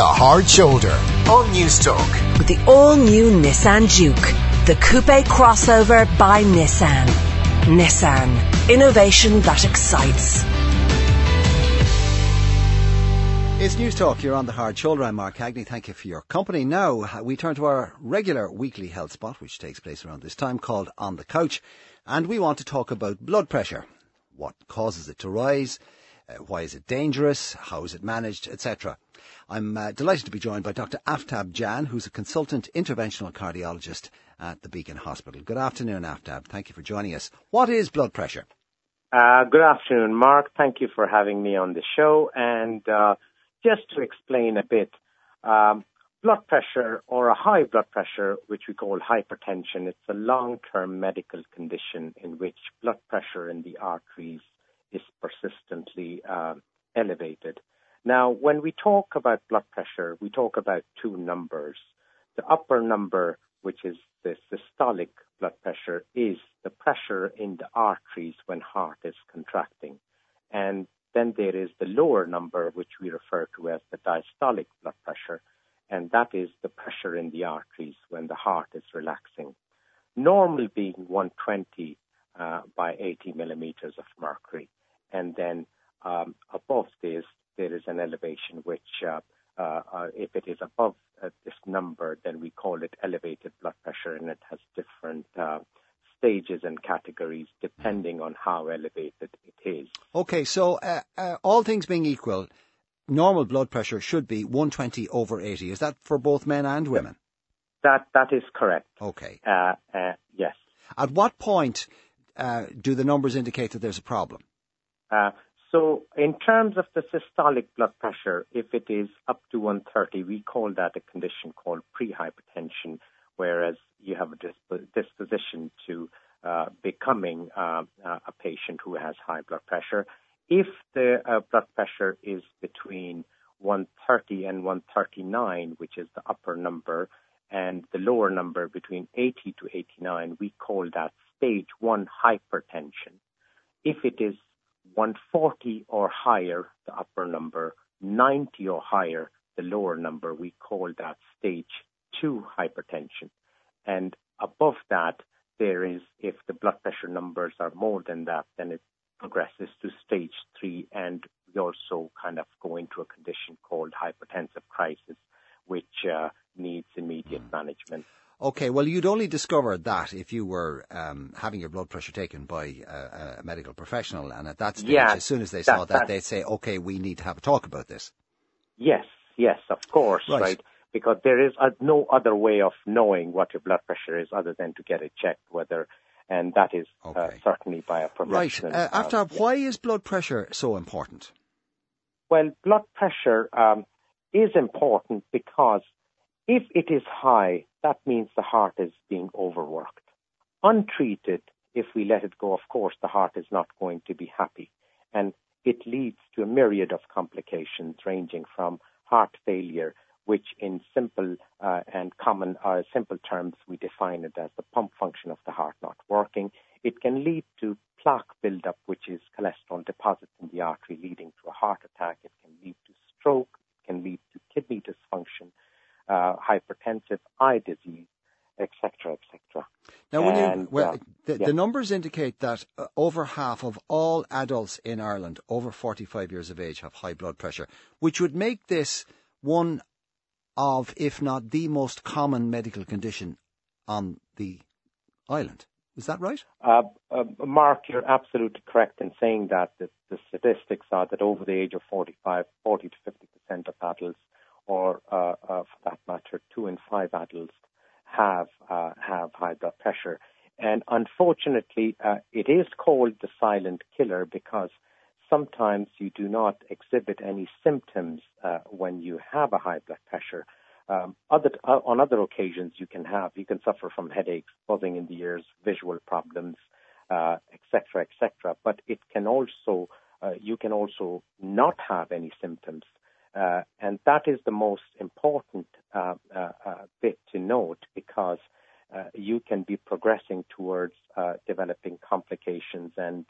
The Hard Shoulder on News Talk. With the all new Nissan Juke, the coupe crossover by Nissan. Nissan, innovation that excites. It's News Talk. You're on the hard shoulder. I'm Mark Hagney. Thank you for your company. Now we turn to our regular weekly health spot, which takes place around this time, called On the Couch, and we want to talk about blood pressure. What causes it to rise? Uh, why is it dangerous? How is it managed, etc. I'm uh, delighted to be joined by Dr. Aftab Jan, who's a consultant interventional cardiologist at the Beacon Hospital. Good afternoon, Aftab. Thank you for joining us. What is blood pressure? Uh, good afternoon, Mark. Thank you for having me on the show. And uh, just to explain a bit, um, blood pressure or a high blood pressure, which we call hypertension, it's a long-term medical condition in which blood pressure in the arteries is persistently uh, elevated. Now, when we talk about blood pressure, we talk about two numbers. The upper number, which is the systolic blood pressure, is the pressure in the arteries when heart is contracting. And then there is the lower number, which we refer to as the diastolic blood pressure, and that is the pressure in the arteries when the heart is relaxing. Normal being 120 uh, by 80 millimeters of mercury, and then um, above this there is an elevation which, uh, uh, uh if it is above uh, this number, then we call it elevated blood pressure, and it has different uh, stages and categories depending on how elevated it is. Okay, so uh, uh, all things being equal, normal blood pressure should be 120 over 80. Is that for both men and women? That that is correct. Okay. Uh, uh yes. At what point uh, do the numbers indicate that there's a problem? Uh, so, in terms of the systolic blood pressure, if it is up to 130, we call that a condition called prehypertension, whereas you have a disposition to uh, becoming uh, uh, a patient who has high blood pressure. If the uh, blood pressure is between 130 and 139, which is the upper number, and the lower number between 80 to 89, we call that stage 1 hypertension. If it is 140 or higher, the upper number, 90 or higher, the lower number, we call that stage 2 hypertension. And above that, there is, if the blood pressure numbers are more than that, then it progresses to stage 3 and we also kind of go into a condition called hypertensive crisis, which uh, needs immediate mm. management. Okay, well, you'd only discover that if you were um, having your blood pressure taken by a, a medical professional, and at that stage, yeah, as soon as they saw that, that, they'd say, "Okay, we need to have a talk about this." Yes, yes, of course, right? right? because there is a, no other way of knowing what your blood pressure is other than to get it checked, whether, and that is uh, okay. uh, certainly by a professional. Right. Uh, Aftab, uh, why is blood pressure so important? Well, blood pressure um, is important because if it is high, that means the heart is being overworked. Untreated, if we let it go, of course, the heart is not going to be happy. And it leads to a myriad of complications ranging from heart failure which in simple uh, and common uh, simple terms we define it as the pump function of the heart not working. It can lead to plaque buildup, which is cholesterol deposits in the artery leading to a heart attack. It can lead to stroke. It can lead to kidney dysfunction, uh, hypertensive eye disease, etc., etc. Now, when and, you, well, uh, the, yeah. the, numbers indicate that uh, over half of all adults in Ireland over 45 years of age have high blood pressure, which would make this one of, if not the most common medical condition on the island. Is that right? Uh, uh, Mark, you're absolutely correct in saying that. The, the, statistics are that over the age of 45, 40 to 50 percent of adults, or uh, uh, matter, two in five adults, have uh, have high blood pressure. And unfortunately, uh, it is called the silent killer because sometimes you do not exhibit any symptoms uh, when you have a high blood pressure. Um, other, uh, on other occasions, you can have you can suffer from headaches, buzzing in the ears, visual problems, etc., uh, etc. Et but it can also uh, you can also not have any symptoms, uh, and that is the most important uh, uh, bit to note because you can be progressing towards developing complications and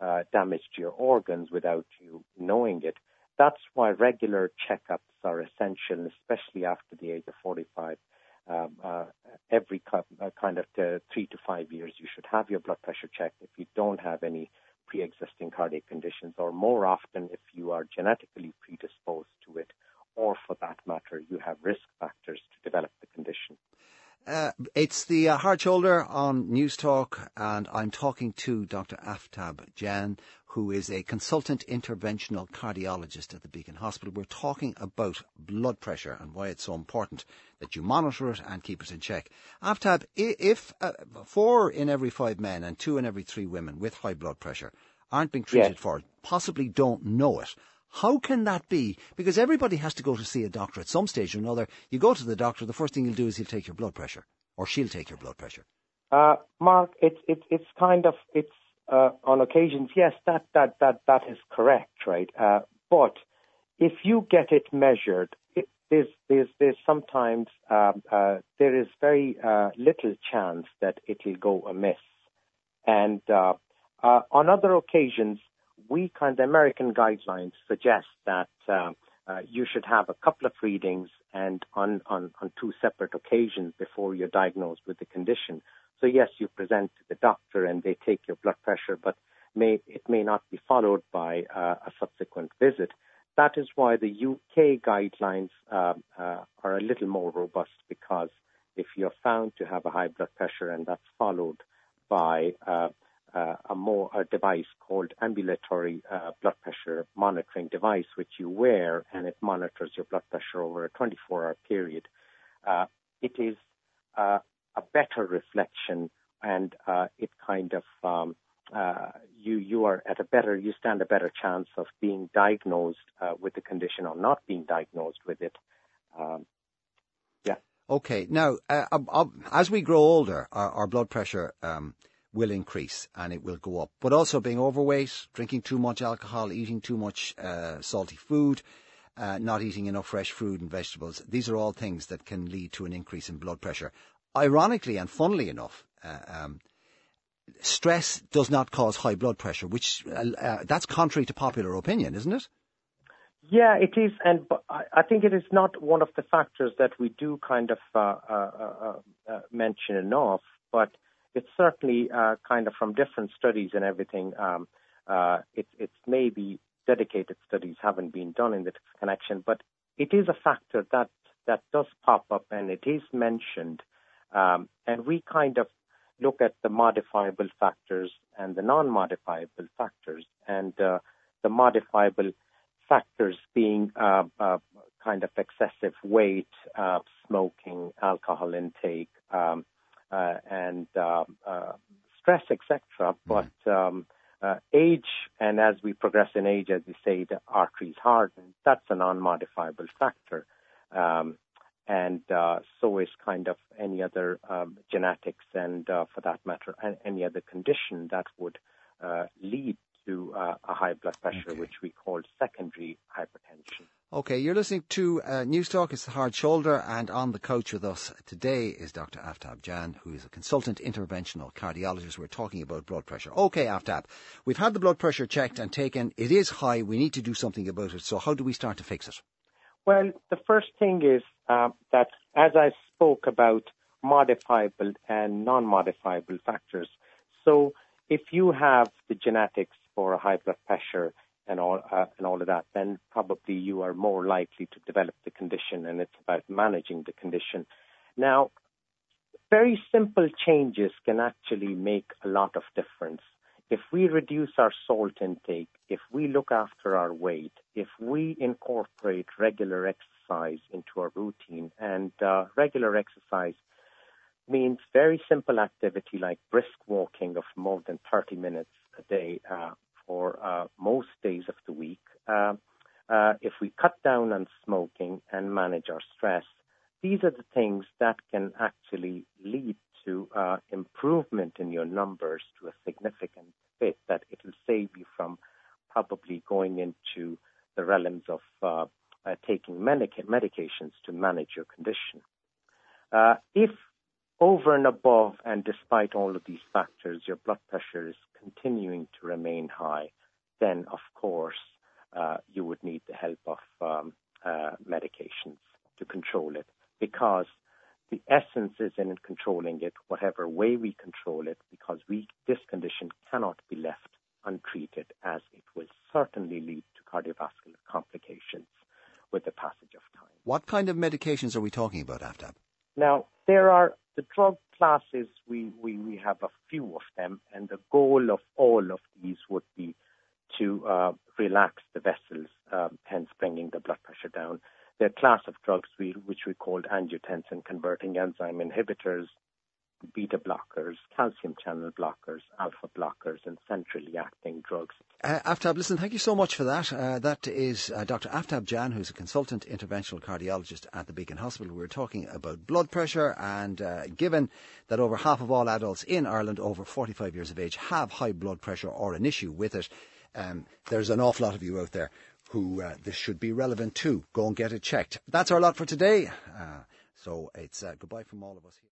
uh, damage to your organs without you knowing it. that's why regular checkups are essential, especially after the age of 45. Um, uh, every uh, kind of uh, three to five years, you should have your blood pressure checked if you don't have any pre-existing cardiac conditions, or more often if you are genetically predisposed to it, or for that matter, you have risk factors to develop the condition. Uh, it's the uh, Hard Shoulder on News Talk, and I'm talking to Dr. Aftab Jan, who is a consultant interventional cardiologist at the Beacon Hospital. We're talking about blood pressure and why it's so important that you monitor it and keep it in check. Aftab, if uh, four in every five men and two in every three women with high blood pressure aren't being treated yes. for it, possibly don't know it, how can that be? Because everybody has to go to see a doctor at some stage or another. You go to the doctor, the first thing he'll do is he'll take your blood pressure, or she'll take your blood pressure. Uh, Mark, it's it's it's kind of it's uh, on occasions, yes, that that that that is correct, right? Uh, but if you get it measured, it, there's there's there's sometimes um, uh, there is very uh, little chance that it'll go amiss, and uh, uh, on other occasions, we kind of American guidelines suggest that um, uh, you should have a couple of readings and on, on, on two separate occasions before you're diagnosed with the condition. So yes, you present to the doctor and they take your blood pressure, but may, it may not be followed by uh, a subsequent visit. That is why the UK guidelines uh, uh, are a little more robust because if you're found to have a high blood pressure and that's followed by uh, uh, a more a device called ambulatory uh, blood pressure monitoring device, which you wear and it monitors your blood pressure over a 24-hour period. Uh, it is a better reflection, and it kind of um, uh, you you are at a better you stand a better chance of being diagnosed with the condition or not being diagnosed with it. Um, yeah. Okay. Now, as we grow older, our, our blood pressure. Um, will increase and it will go up. But also being overweight, drinking too much alcohol, eating too much uh, salty food, uh, not eating enough fresh fruit and vegetables, these are all things that can lead to an increase in blood pressure. Ironically and funnily enough, uh, um, stress does not cause high blood pressure, which uh, uh, that's contrary to popular opinion, isn't it? Yeah, it is, and I think it is not one of the factors that we do kind of uh, mention enough. But it's certainly uh, kind of from different studies and everything. Um, uh, it, it's maybe dedicated studies haven't been done in this connection, but it is a factor that that does pop up and it is mentioned. Um, and we kind of look at the modifiable factors and the non-modifiable factors, and uh, the modifiable factors being uh, uh, kind of excessive weight, uh, smoking, alcohol intake, um, uh, and uh, stress, etc. Mm. But um, uh, age, and as we progress in age, as you say, the arteries harden. That's a non-modifiable factor. Um, and uh, so is kind of any other um, genetics and, uh, for that matter, any other condition that would uh, lead to a high blood pressure, okay. which we call secondary hypertension. Okay, you're listening to uh, News Talk. It's the Hard Shoulder, and on the couch with us today is Dr. Aftab Jan, who is a consultant interventional cardiologist. We're talking about blood pressure. Okay, Aftab, we've had the blood pressure checked and taken. It is high. We need to do something about it. So, how do we start to fix it? Well, the first thing is uh, that, as I spoke about modifiable and non-modifiable factors. So, if you have the genetics for high blood pressure and all uh, and all of that, then probably you are more likely to develop the condition, and it's about managing the condition. Now, very simple changes can actually make a lot of difference. If we reduce our salt intake, if we look after our weight, if we incorporate regular exercise into our routine, and uh, regular exercise means very simple activity like brisk walking of more than 30 minutes a day, uh, for uh, most days of the week. Uh, uh, if we cut down on smoking and manage our stress, these are the things that can actually lead to uh, improvement in your numbers to a significant bit that it will save you from probably going into the realms of uh, uh, taking medica- medications to manage your condition. if over and above and despite all of these factors, your blood pressure is continuing to remain high, then of course uh, you would need the help of um, uh, medications to control it because the essence is in controlling it, whatever way we control it, because we, this condition cannot be left untreated as it will certainly lead to cardiovascular complications with the passage of time. What kind of medications are we talking about, Aftab? Now, there are the drug classes, we, we, we have a few of them, and the goal of all of these would be to uh, relax the vessels, um, hence bringing the blood pressure down. Are class of drugs we, we called angiotensin converting enzyme inhibitors, beta blockers, calcium channel blockers, alpha blockers, and centrally acting drugs. Uh, Aftab, listen, thank you so much for that. Uh, that is uh, Dr. Aftab Jan, who's a consultant interventional cardiologist at the Beacon Hospital. We were talking about blood pressure, and uh, given that over half of all adults in Ireland over 45 years of age have high blood pressure or an issue with it, um, there's an awful lot of you out there who uh, this should be relevant to. Go and get it checked. That's our lot for today. Uh, so it's goodbye from all of us here.